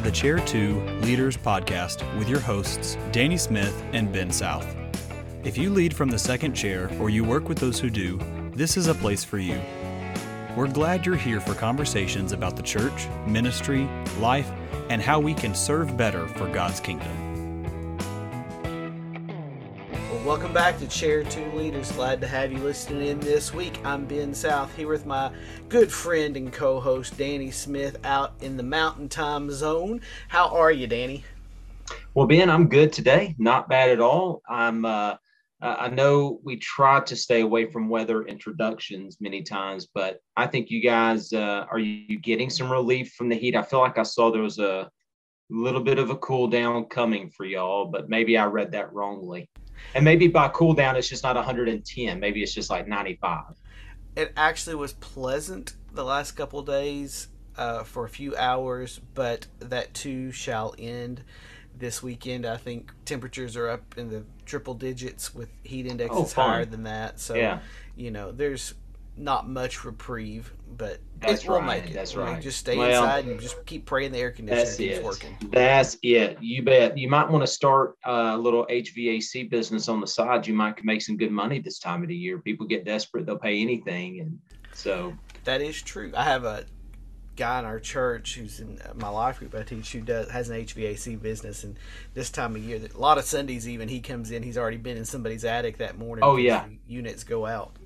to the Chair 2 Leaders Podcast with your hosts, Danny Smith and Ben South. If you lead from the second chair or you work with those who do, this is a place for you. We're glad you're here for conversations about the church, ministry, life, and how we can serve better for God's kingdom. Welcome back to Chair 2 Leaders. Glad to have you listening in this week. I'm Ben South here with my good friend and co host Danny Smith out in the Mountain Time Zone. How are you, Danny? Well, Ben, I'm good today. Not bad at all. I'm, uh, I know we try to stay away from weather introductions many times, but I think you guys uh, are you getting some relief from the heat? I feel like I saw there was a little bit of a cool down coming for y'all, but maybe I read that wrongly. And maybe by cool down, it's just not 110. Maybe it's just like 95. It actually was pleasant the last couple days uh, for a few hours, but that too shall end this weekend. I think temperatures are up in the triple digits with heat indexes oh, higher than that. So, yeah. you know, there's not much reprieve, but that's it will make it. That's right. Just stay well, inside and just keep praying the air conditioner keeps it. working. That's it. You bet. You might want to start a little HVAC business on the side. You might make some good money this time of the year. People get desperate; they'll pay anything, and so that is true. I have a guy in our church who's in my life group I teach who does has an HVAC business and this time of year a lot of Sundays even he comes in he's already been in somebody's attic that morning oh yeah units go out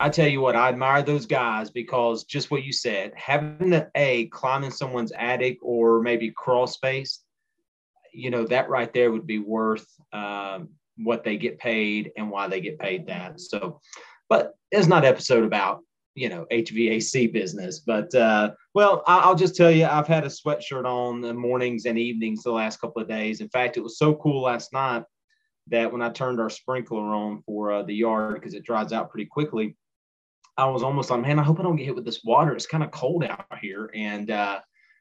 I tell you what, I admire those guys because just what you said, having the A climb in someone's attic or maybe crawl space, you know, that right there would be worth um, what they get paid and why they get paid that. So, but it's not episode about, you know, HVAC business. But, uh, well, I'll just tell you, I've had a sweatshirt on the mornings and evenings the last couple of days. In fact, it was so cool last night that when I turned our sprinkler on for uh, the yard, because it dries out pretty quickly, I was almost like, man, I hope I don't get hit with this water. It's kind of cold out here. And uh,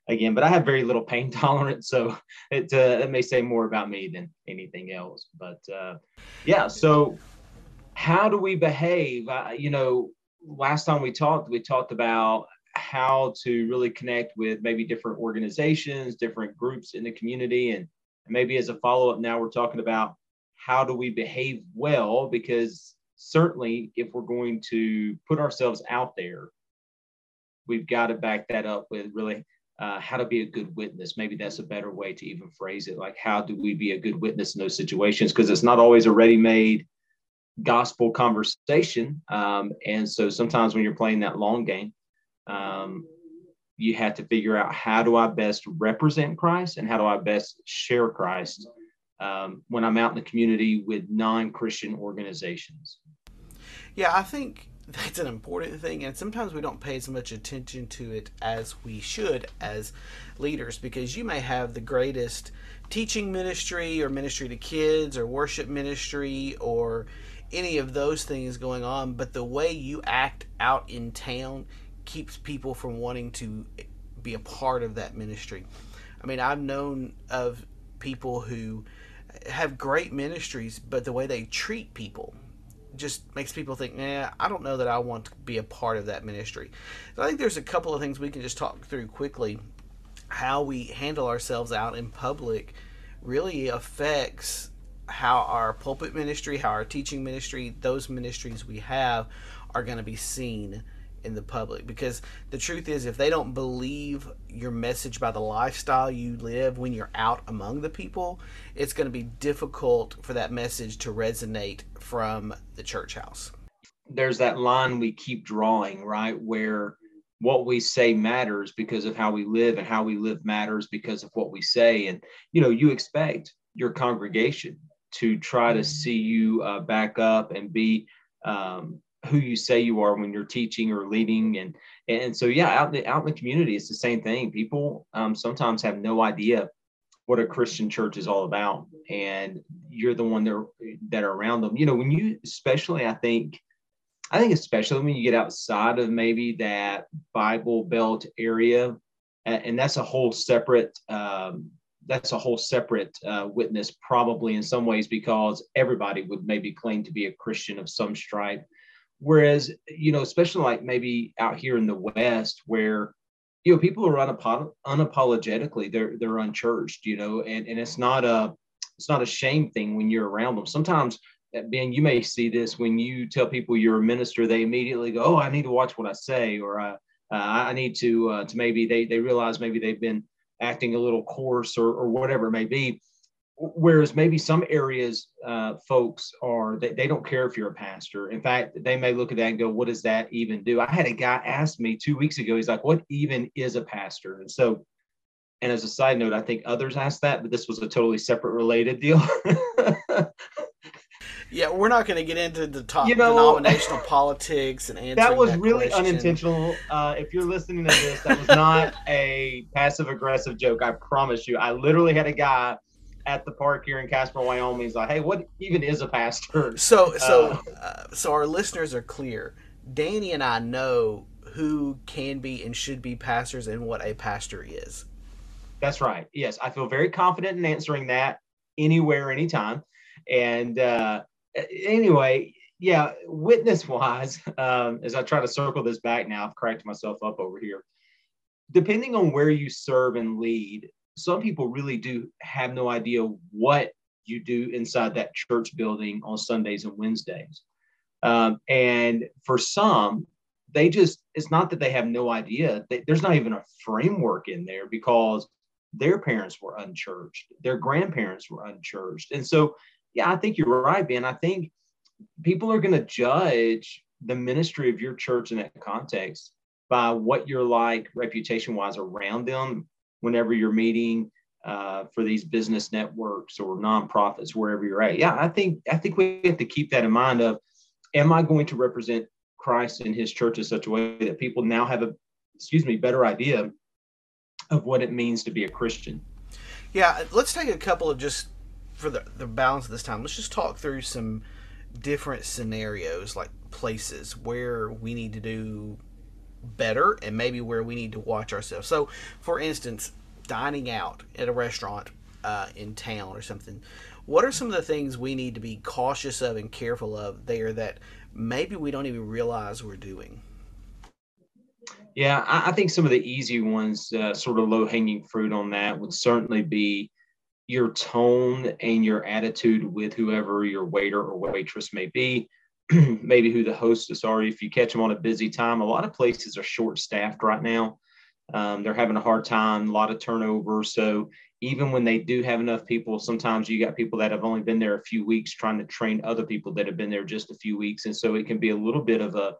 again, but I have very little pain tolerance, so it uh, it may say more about me than anything else. But uh, yeah, so how do we behave? You know, last time we talked, we talked about how to really connect with maybe different organizations, different groups in the community, and maybe as a follow up, now we're talking about how do we behave well because certainly if we're going to put ourselves out there, we've got to back that up with really uh, how to be a good witness. Maybe that's a better way to even phrase it. Like, how do we be a good witness in those situations? Because it's not always a ready made gospel conversation. Um, and so sometimes when you're playing that long game, um, you have to figure out how do I best represent Christ and how do I best share Christ um, when I'm out in the community with non Christian organizations. Yeah, I think that's an important thing, and sometimes we don't pay as much attention to it as we should as leaders because you may have the greatest teaching ministry or ministry to kids or worship ministry or any of those things going on, but the way you act out in town keeps people from wanting to be a part of that ministry. I mean, I've known of people who have great ministries, but the way they treat people just makes people think, nah, I don't know that I want to be a part of that ministry. So I think there's a couple of things we can just talk through quickly. How we handle ourselves out in public really affects how our pulpit ministry, how our teaching ministry, those ministries we have are going to be seen in the public. Because the truth is if they don't believe your message by the lifestyle you live when you're out among the people it's going to be difficult for that message to resonate from the church house. There's that line we keep drawing right where what we say matters because of how we live and how we live matters because of what we say. And you know you expect your congregation to try to see you uh, back up and be um, who you say you are when you're teaching or leading. And and so yeah out in the, out in the community it's the same thing. People um, sometimes have no idea what a christian church is all about. And you're the one that that are around them. You know when you especially i think i think especially when you get outside of maybe that bible belt area and, and that's a whole separate um, that's a whole separate uh, witness probably in some ways because everybody would maybe claim to be a christian of some stripe Whereas, you know, especially like maybe out here in the West, where you know, people are unapo- unapologetically they're they're unchurched, you know, and and it's not a it's not a shame thing when you're around them. Sometimes uh, Ben, you may see this when you tell people you're a minister, they immediately go, "Oh, I need to watch what I say," or uh, "I need to uh, to maybe they they realize maybe they've been acting a little coarse or or whatever it may be." Whereas maybe some areas, uh, folks are they, they don't care if you're a pastor. In fact, they may look at that and go, "What does that even do?" I had a guy ask me two weeks ago. He's like, "What even is a pastor?" And so and as a side note, I think others asked that, but this was a totally separate related deal. yeah, we're not going to get into the top you know, denominational politics and answering that was that really question. unintentional. Uh, if you're listening to this, that was not a passive aggressive joke. I promise you. I literally had a guy at the park here in Casper, Wyoming. He's like, "Hey, what even is a pastor?" So, so, uh, uh, so our listeners are clear. Danny and I know who can be and should be pastors and what a pastor is. That's right. Yes, I feel very confident in answering that anywhere, anytime. And uh, anyway, yeah, witness wise, um, as I try to circle this back now, I've cracked myself up over here. Depending on where you serve and lead, some people really do have no idea what you do inside that church building on Sundays and Wednesdays. Um, and for some, they just, it's not that they have no idea, they, there's not even a framework in there because their parents were unchurched, their grandparents were unchurched. And so, yeah, I think you're right, Ben. I think people are going to judge the ministry of your church in that context by what you're like reputation wise around them whenever you're meeting uh, for these business networks or nonprofits wherever you're at yeah i think i think we have to keep that in mind of am i going to represent christ and his church in such a way that people now have a excuse me better idea of what it means to be a Christian. Yeah, let's take a couple of just for the, the balance of this time. Let's just talk through some different scenarios, like places where we need to do better and maybe where we need to watch ourselves. So, for instance, dining out at a restaurant uh, in town or something. What are some of the things we need to be cautious of and careful of there that maybe we don't even realize we're doing? Yeah, I, I think some of the easy ones, uh, sort of low hanging fruit on that, would certainly be your tone and your attitude with whoever your waiter or waitress may be. maybe who the hostess are. If you catch them on a busy time, a lot of places are short staffed right now. Um, they're having a hard time, a lot of turnover. So even when they do have enough people, sometimes you got people that have only been there a few weeks trying to train other people that have been there just a few weeks. And so it can be a little bit of a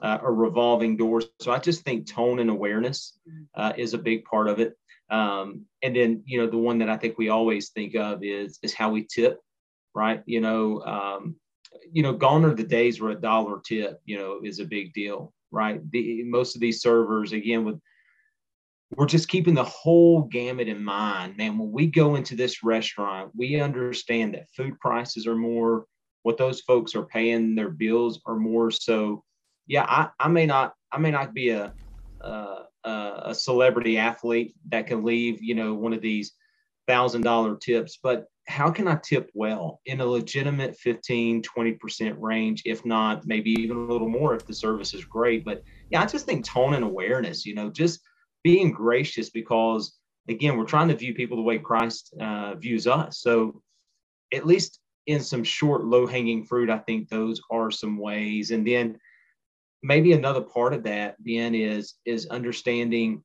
uh, a revolving door. So I just think tone and awareness uh, is a big part of it. Um, and then, you know, the one that I think we always think of is is how we tip, right? You know, um, you know, gone are the days where a dollar tip, you know, is a big deal, right? The, most of these servers, again, with we're just keeping the whole gamut in mind, man. When we go into this restaurant, we understand that food prices are more, what those folks are paying their bills are more. So yeah, I, I may not I may not be a, a a celebrity athlete that can leave you know one of these thousand dollar tips, but how can I tip well in a legitimate 15, 20% range, if not maybe even a little more if the service is great. But yeah, I just think tone and awareness, you know, just being gracious because again, we're trying to view people the way Christ uh, views us. So at least in some short, low hanging fruit, I think those are some ways. And then maybe another part of that then is is understanding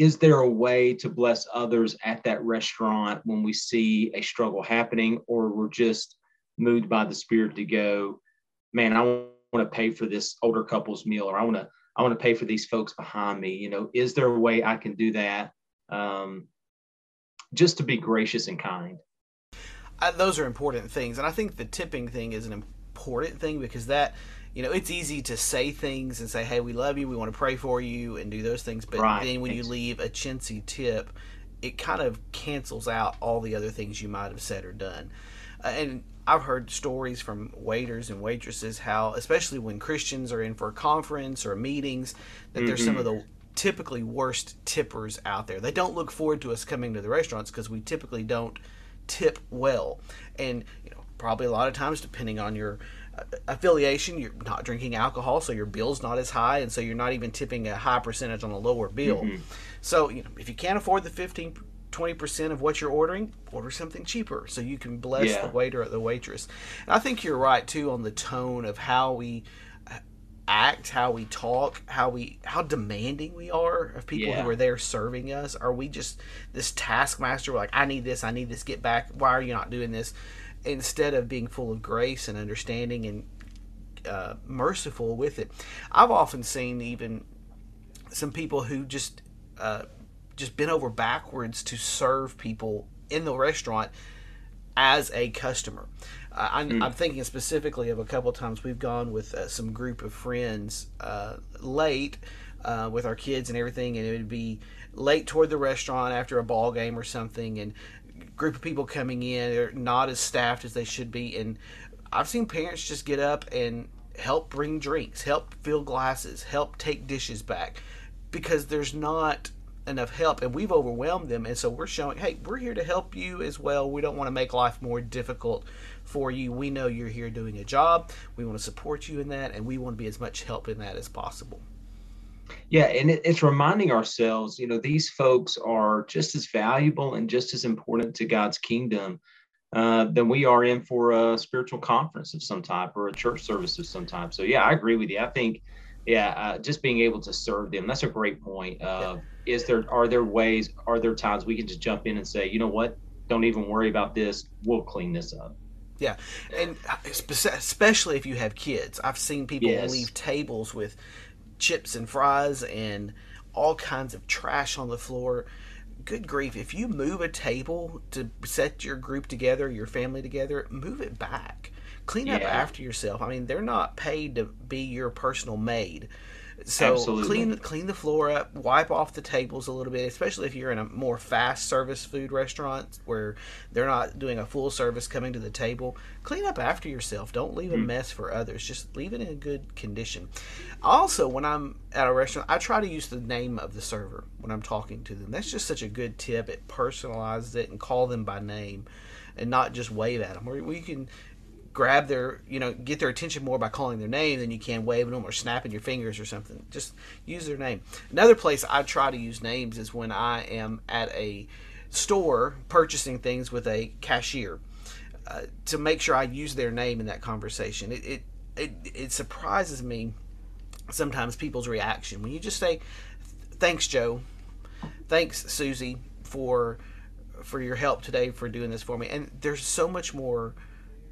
is there a way to bless others at that restaurant when we see a struggle happening or we're just moved by the spirit to go man i want to pay for this older couple's meal or i want to i want to pay for these folks behind me you know? Is there a way i can do that um, just to be gracious and kind? Uh, those are important things and i think the tipping thing is an important thing because that you know, it's easy to say things and say, "Hey, we love you, we want to pray for you," and do those things. But right. then when you leave a chintzy tip, it kind of cancels out all the other things you might have said or done. Uh, and I've heard stories from waiters and waitresses how, especially when Christians are in for a conference or meetings, that mm-hmm. they're some of the typically worst tippers out there. They don't look forward to us coming to the restaurants because we typically don't tip well, and probably a lot of times, depending on your affiliation, you're not drinking alcohol, so your bill's not as high, and so you're not even tipping a high percentage on a lower bill. Mm-hmm. So, you know, if you can't afford the 15 20% of what you're ordering, order something cheaper so you can bless yeah. the waiter or the waitress. And I think you're right too on the tone of how we uh, act, how we talk, how we how demanding we are of people yeah. who are there serving us. Are we just this taskmaster We're like I need this, I need this, get back. Why are you not doing this? Instead of being full of grace and understanding and uh, merciful with it. I've often seen even some people who just uh, just bent over backwards to serve people in the restaurant as a customer. Uh, I'm, mm. I'm, thinking specifically of a couple times we've gone with uh, some group of friends uh, late uh, with our kids and everything, and it would be late toward the restaurant after a ball game or something, and group of people coming in, they're not as staffed as they should be, and I've seen parents just get up and help bring drinks, help fill glasses, help take dishes back, because there's not enough help and we've overwhelmed them and so we're showing hey we're here to help you as well. We don't want to make life more difficult for you. We know you're here doing a job. We want to support you in that and we want to be as much help in that as possible yeah and it's reminding ourselves you know these folks are just as valuable and just as important to god's kingdom uh, than we are in for a spiritual conference of some type or a church service of some type so yeah i agree with you i think yeah, uh, just being able to serve them. That's a great point. Uh, yeah. Is there are there ways? Are there times we can just jump in and say, you know what? Don't even worry about this. We'll clean this up. Yeah, and especially if you have kids, I've seen people yes. leave tables with chips and fries and all kinds of trash on the floor. Good grief! If you move a table to set your group together, your family together, move it back clean yeah. up after yourself. I mean, they're not paid to be your personal maid. So Absolutely. clean clean the floor up, wipe off the tables a little bit, especially if you're in a more fast service food restaurant where they're not doing a full service coming to the table. Clean up after yourself. Don't leave a mm. mess for others. Just leave it in a good condition. Also, when I'm at a restaurant, I try to use the name of the server when I'm talking to them. That's just such a good tip. It personalizes it and call them by name and not just wave at them. Where we can grab their, you know, get their attention more by calling their name than you can waving them or snapping your fingers or something. Just use their name. Another place I try to use names is when I am at a store purchasing things with a cashier uh, to make sure I use their name in that conversation. It, it, it, it surprises me sometimes people's reaction when you just say, "Thanks, Joe. Thanks, Susie, for." for your help today for doing this for me and there's so much more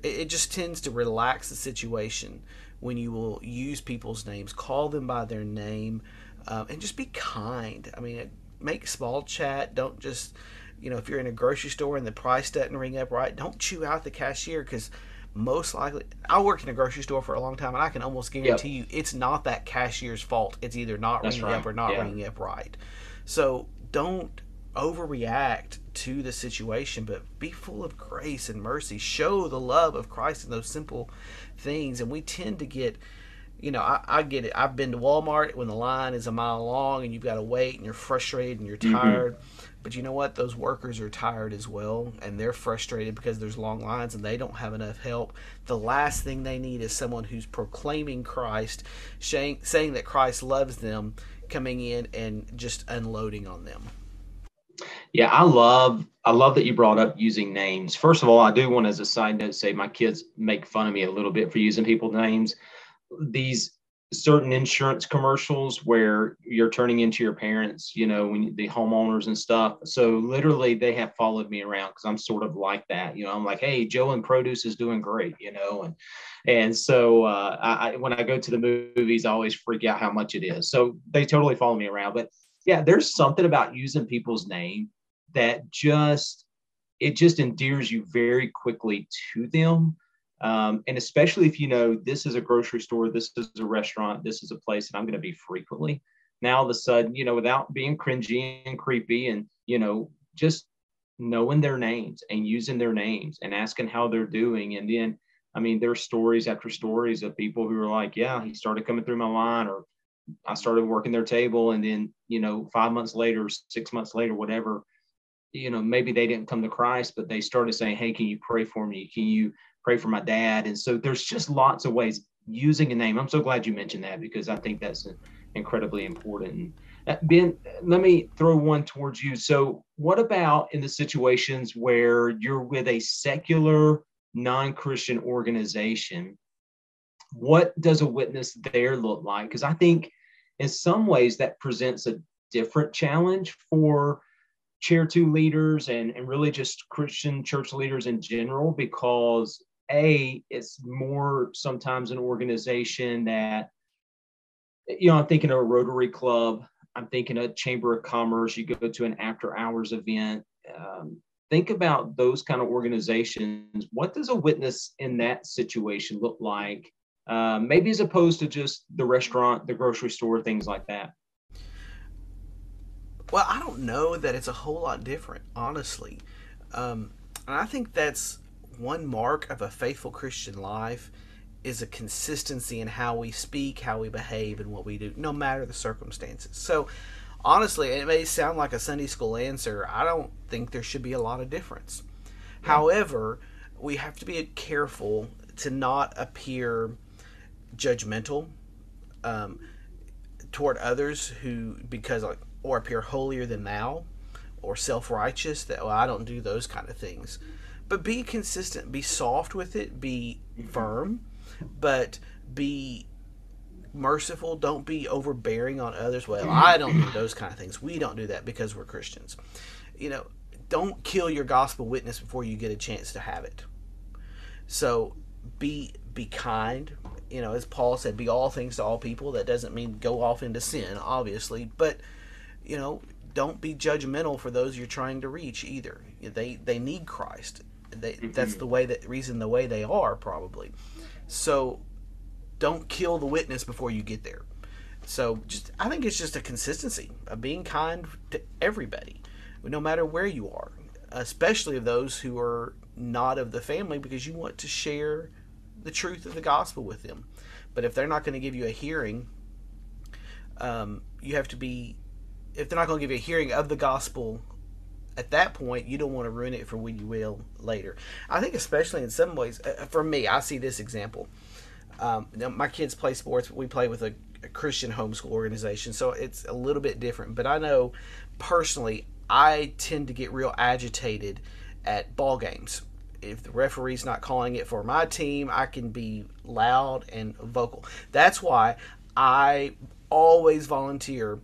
it, just tends to relax the situation when you will use people's names, call them by their name, um, and just be kind. I mean, make small chat. Don't just, you know, if you're in a grocery store and the price doesn't ring up right, don't chew out the cashier because most likely, I worked in a grocery store for a long time, and I can almost guarantee yep. you it's not that cashier's fault. It's either not That's ringing right. up or not yeah. ringing up right. So don't overreact to the situation, but be full of grace and mercy. Show the love of Christ in those simple things. And we tend to get, you know, I, I get it. I've been to Walmart when the line is a mile long and you've got to wait and you're frustrated and you're mm-hmm. tired. Mm-hmm. But you know what? Those workers are tired as well, and they're frustrated because there's long lines and they don't have enough help. The last thing they need is someone who's proclaiming Christ, saying, saying that Christ loves them, coming in and just unloading on them. Yeah, I love I love that you brought up using names. First of all, I do want as a side note say my kids make fun of me a little bit for using people's names. These certain insurance commercials where you're turning into your parents, you know, when the homeowners and stuff. So literally they have followed me around because I'm sort of like that. You know, I'm like, hey, Joe and Produce is doing great, you know, and and so uh, I, when I go to the movies, I always freak out how much it is. So they totally follow me around. But yeah, there's something about using people's name that just it just endears you very quickly to them. Um, and especially if you know this is a grocery store, this is a restaurant, this is a place that I'm going to be frequently. Now all of a sudden, you know, without being cringy and creepy, and you know, just knowing their names and using their names and asking how they're doing, and then I mean, there's stories after stories of people who are like, yeah, he started coming through my line, or I started working their table, and then you know, five months later, six months later, whatever, you know, maybe they didn't come to Christ, but they started saying, Hey, can you pray for me? Can you pray for my dad? And so there's just lots of ways using a name. I'm so glad you mentioned that because I think that's incredibly important. Uh, ben, let me throw one towards you. So, what about in the situations where you're with a secular, non Christian organization? What does a witness there look like? Because I think in some ways that presents a different challenge for chair two leaders and, and really just Christian church leaders in general, because A, it's more sometimes an organization that, you know, I'm thinking of a Rotary Club, I'm thinking a Chamber of Commerce, you go to an after hours event. Um, think about those kind of organizations. What does a witness in that situation look like? Uh, maybe as opposed to just the restaurant, the grocery store, things like that. Well, I don't know that it's a whole lot different, honestly. Um, and I think that's one mark of a faithful Christian life is a consistency in how we speak, how we behave, and what we do, no matter the circumstances. So, honestly, it may sound like a Sunday school answer. I don't think there should be a lot of difference. Yeah. However, we have to be careful to not appear judgmental um, toward others who, because like or appear holier than thou or self-righteous that well, I don't do those kind of things. But be consistent, be soft with it, be mm-hmm. firm, but be merciful. Don't be overbearing on others. Well, mm-hmm. I don't do those kind of things. We don't do that because we're Christians. You know, don't kill your gospel witness before you get a chance to have it. So be be kind. You know, as Paul said, be all things to all people. That doesn't mean go off into sin, obviously, but you know, don't be judgmental for those you're trying to reach either. They they need Christ. They, mm-hmm. That's the way that reason the way they are probably. So don't kill the witness before you get there. So just I think it's just a consistency of being kind to everybody, no matter where you are, especially of those who are not of the family, because you want to share the truth of the gospel with them. But if they're not going to give you a hearing, um, you have to be if they're not going to give you a hearing of the gospel at that point, you don't want to ruin it for when you will later. I think, especially in some ways, uh, for me, I see this example. Um, my kids play sports. We play with a, a, Christian homeschool organization, so it's a little bit different. But I know personally, I tend to get real agitated at ball games. If the referee's not calling it for my team, I can be loud and vocal. That's why I always volunteer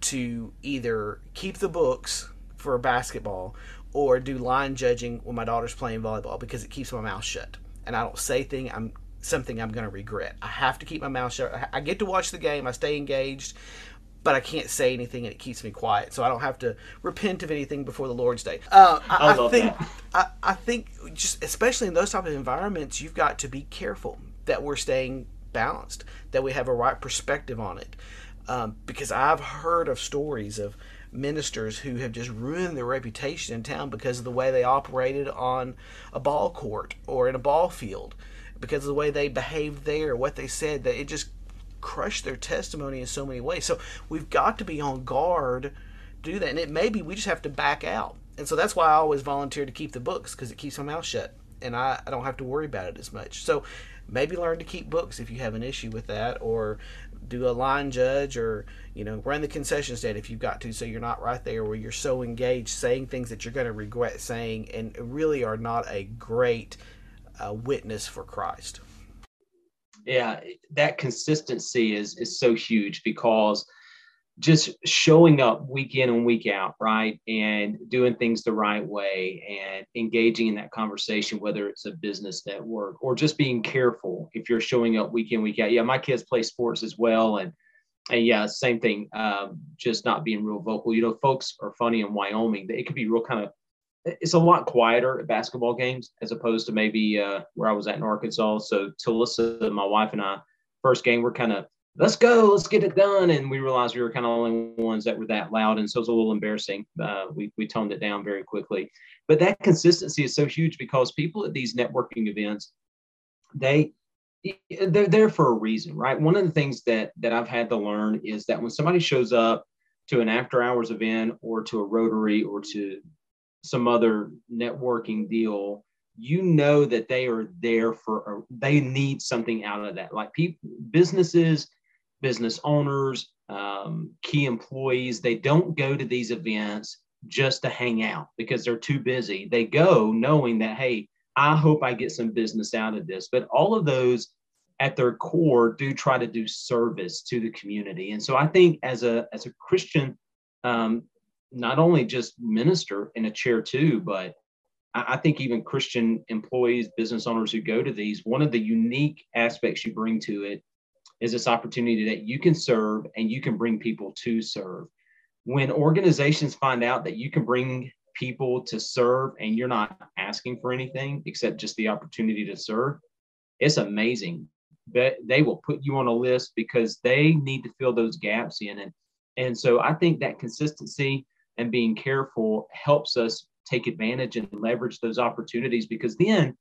to either keep the books for basketball or do line judging when my daughter's playing volleyball because it keeps my mouth shut and I don't say thing I'm something I'm going to regret. I have to keep my mouth shut. I get to watch the game. I stay engaged, but I can't say anything and it keeps me quiet. So I don't have to repent of anything before the Lord's Day. Uh, I, I, I think I, I think just especially in those type of environments, you've got to be careful that we're staying balanced, that we have a right perspective on it um, because I've heard of stories of ministers who have just ruined their reputation in town because of the way they operated on a ball court or in a ball field, because of the way they behaved there, what they said, that it just crushed their testimony in so many ways. So we've got to be on guard to do that. And it maybe we just have to back out. And so that's why I always volunteer to keep the books because it keeps my mouth shut and I, I don't have to worry about it as much. So maybe learn to keep books if you have an issue with that or do a line judge or you know run the concession stand if you've got to so you're not right there where you're so engaged saying things that you're going to regret saying and really are not a great uh, witness for christ. Yeah that consistency is is so huge because just showing up week in and week out, right? And doing things the right way and engaging in that conversation, whether it's a business network or just being careful if you're showing up week in, week out. Yeah, my kids play sports as well. And, and yeah, same thing, um, just not being real vocal. You know, folks are funny in Wyoming. It could be real kind of, it's a lot quieter at basketball games as opposed to maybe uh, where I was at in Arkansas. So Talissa, my wife and I, first game, we're kind of let's go, let's get it done. And we realized we were kind of the only ones that were that loud. And so it was a little embarrassing. Uh, we, we toned it down very quickly. But that consistency is so huge because people at these networking events, they, they're there for a reason, right? One of the things that that I've had to learn is that when somebody shows up to an after hours event or to a rotary or to some other networking deal, you know that they are there for they need something out of that. Like people, businesses, business owners, um, key employees, they don't go to these events just to hang out because they're too busy. They go knowing that hey, I hope I get some business out of this. But all of those at their core do try to do service to the community. And so I think as a as a Christian, um, not only just minister in a chair too, but I, I think even Christian employees, business owners who go to these, one of the unique aspects you bring to it is this opportunity that you can serve and you can bring people to serve. When organizations find out that you can bring people to serve and you're not asking for anything except just the opportunity to serve, it's amazing that they will put you on a list because they need to fill those gaps in. And, and so I think that consistency and being careful helps us take advantage and leverage those opportunities because then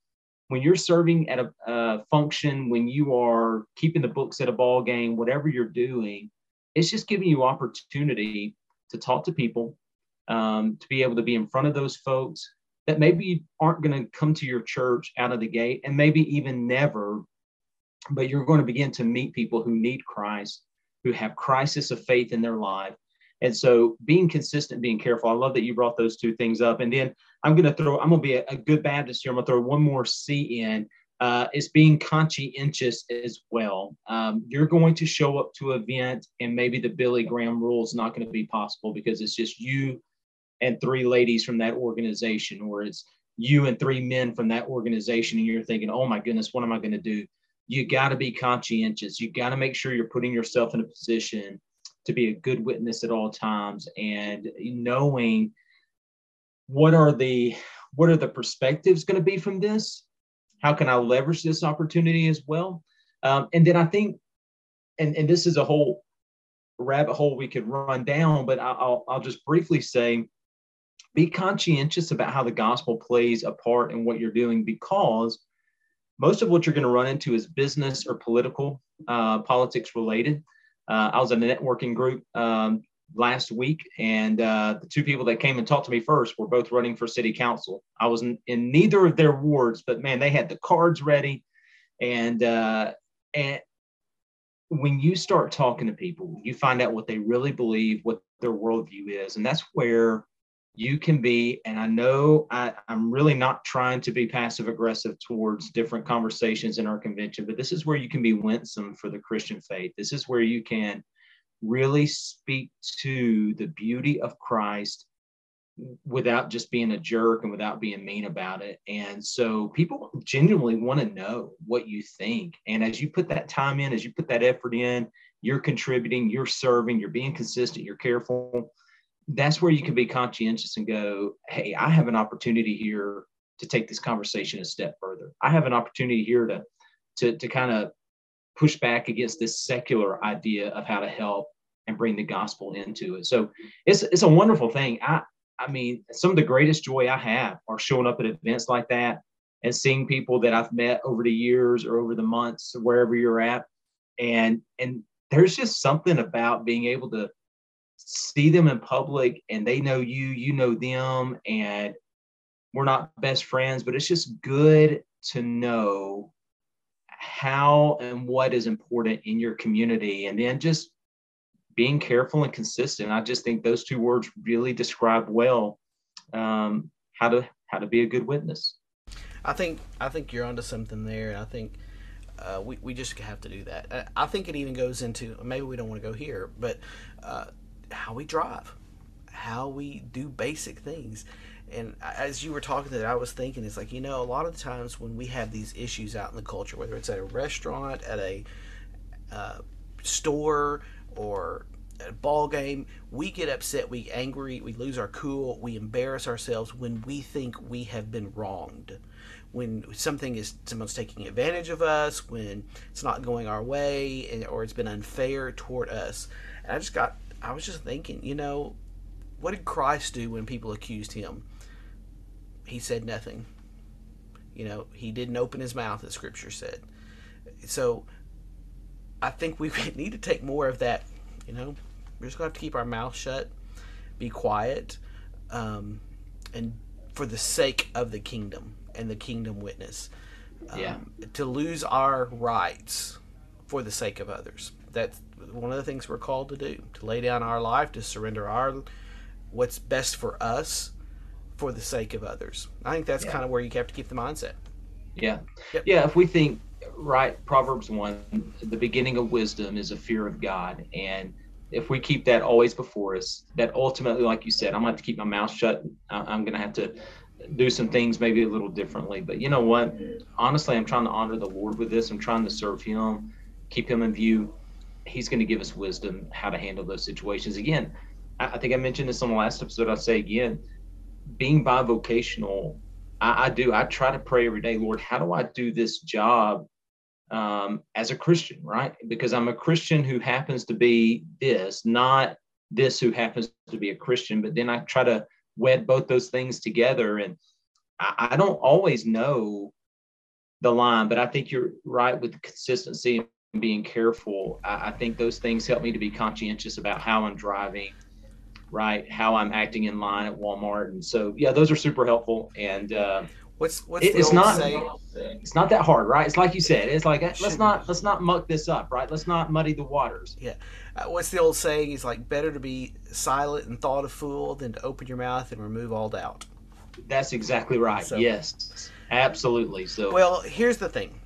when you're serving at a, a function, when you are keeping the books at a ball game, whatever you're doing, it's just giving you opportunity to talk to people, um, to be able to be in front of those folks that maybe aren't going to come to your church out of the gate and maybe even never but you're going to begin to meet people who need Christ, who have crisis of faith in their life. And so being consistent, being careful. I love that you brought those two things up. And then I'm going to throw, I'm going to be a, a good Baptist here. I'm going to throw one more C in. Uh, is being conscientious as well. Um, you're going to show up to an event, and maybe the Billy Graham rule is not going to be possible because it's just you and three ladies from that organization, or it's you and three men from that organization, and you're thinking, oh my goodness, what am I going to do? you got to be conscientious. You got to make sure you're putting yourself in a position to be a good witness at all times and knowing what are the what are the perspectives going to be from this how can i leverage this opportunity as well um, and then i think and, and this is a whole rabbit hole we could run down but I'll, I'll just briefly say be conscientious about how the gospel plays a part in what you're doing because most of what you're going to run into is business or political, uh, politics related. Uh, I was in a networking group um, last week, and uh, the two people that came and talked to me first were both running for city council. I was in, in neither of their wards, but man, they had the cards ready, and uh, and when you start talking to people, you find out what they really believe, what their worldview is, and that's where you can be, and I know I, am really not trying to be passive aggressive towards different conversations in our convention, but this is where you can be winsome for the Christian faith. This is where you can really speak to the beauty of Christ without just being a jerk and without being mean about it. And so people genuinely want to know what you think. And as you put that time in, as you put that effort in, you're contributing, you're serving, you're being consistent, you're careful that's where you can be conscientious and go, hey, I have an opportunity here to take this conversation a step further. I have an opportunity here to to to kind of push back against this secular idea of how to help and bring the gospel into it. So it's it's a wonderful thing. I I mean, some of the greatest joy I have are showing up at events like that and seeing people that I've met over the years or over the months, wherever you're at. And and there's just something about being able to see them in public and they know you, you know them, and we're not best friends, but it's just good to know how and what is important in your community and then just being careful and consistent. I just think those two words really describe well um, how to how to be a good witness. I think i think you're onto something there. I think uh, we, we just have to do that. I think it even goes into maybe we don't want to go here but uh, how we drive, how we do basic things. And as you were talking to that, I was thinking, it's like, you know, a lot of times when we have these issues out in the culture, whether it's at a restaurant, at a uh, store, or a ball game, we get upset, we angry, we lose our cool, we embarrass ourselves when we think we have been wronged. When something is someone's taking advantage of us, when it's not going our way, and, or it's been unfair toward us. And I just got I was just thinking, you know, what did Christ do when people accused him? He said nothing. You know, he didn't open his mouth, as Scripture said. So I think we need to take more of that. You know, we're just going to have to keep our mouth shut, be quiet, um, and for the sake of the kingdom and the kingdom witness. Um, yeah. To lose our rights for the sake of others. That's one of the things we're called to do. To lay down our life, to surrender our what's best for us for the sake of others. I think that's yeah. kind of where you have to keep the mindset. Yeah. Yep. Yeah. If we think right, Proverbs 1, the beginning of wisdom is a fear of God. And if we keep that always before us, that ultimately, like you said, I'm going to have to keep my mouth shut. I'm going to have to do some things maybe a little differently. But you know what? Honestly, I'm trying to honor the Lord with this. I'm trying to serve Him, keep Him in view. He's going to give us wisdom how to handle those situations. Again, I think I mentioned this on the last episode. I'll say again, being bivocational, I, I do. I try to pray every day, Lord, how do I do this job um, as a Christian, right? Because I'm a Christian who happens to be this, not this who happens to be a Christian. But then I try to wed both those things together. And I, I don't always know the line, but I think you're right with consistency being careful. I, I think those things help me to be conscientious about how I'm driving right? How I'm acting in line at Walmart, and so yeah, those are super helpful. And uh, what's what's it, it's not it's not that hard, right? It's like you said, it's like let's not let's not muck this up, right? Let's not muddy the waters. Yeah, uh, what's the old saying? Is like better to be silent and thought a fool than to open your mouth and remove all doubt. That's exactly right. So, yes, absolutely. So well, here's the thing: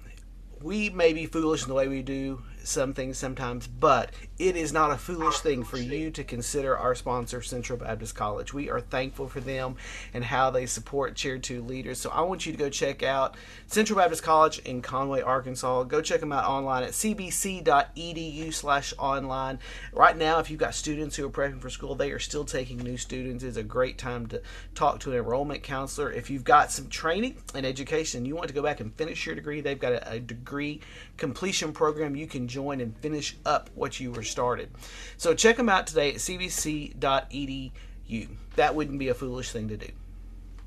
we may be foolish in the way we do some things sometimes, but it is not a foolish thing for you to consider our sponsor, Central Baptist College. We are thankful for them and how they support Chair 2 leaders. So I want you to go check out Central Baptist College in Conway, Arkansas. Go check them out online at cbc.edu slash online. Right now, if you've got students who are prepping for school, they are still taking new students. It's a great time to talk to an enrollment counselor. If you've got some training and education, you want to go back and finish your degree, they've got a, a degree completion program you can join and finish up what you were started. So check them out today at cbc.edu. That wouldn't be a foolish thing to do.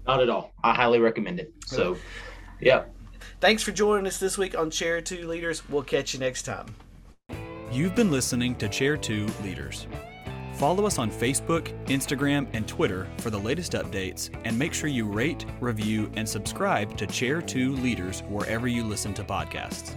Not at all. I highly recommend it. So, yeah. Thanks for joining us this week on Chair 2 Leaders. We'll catch you next time. You've been listening to Chair 2 Leaders. Follow us on Facebook, Instagram, and Twitter for the latest updates, and make sure you rate, review, and subscribe to Chair 2 Leaders wherever you listen to podcasts.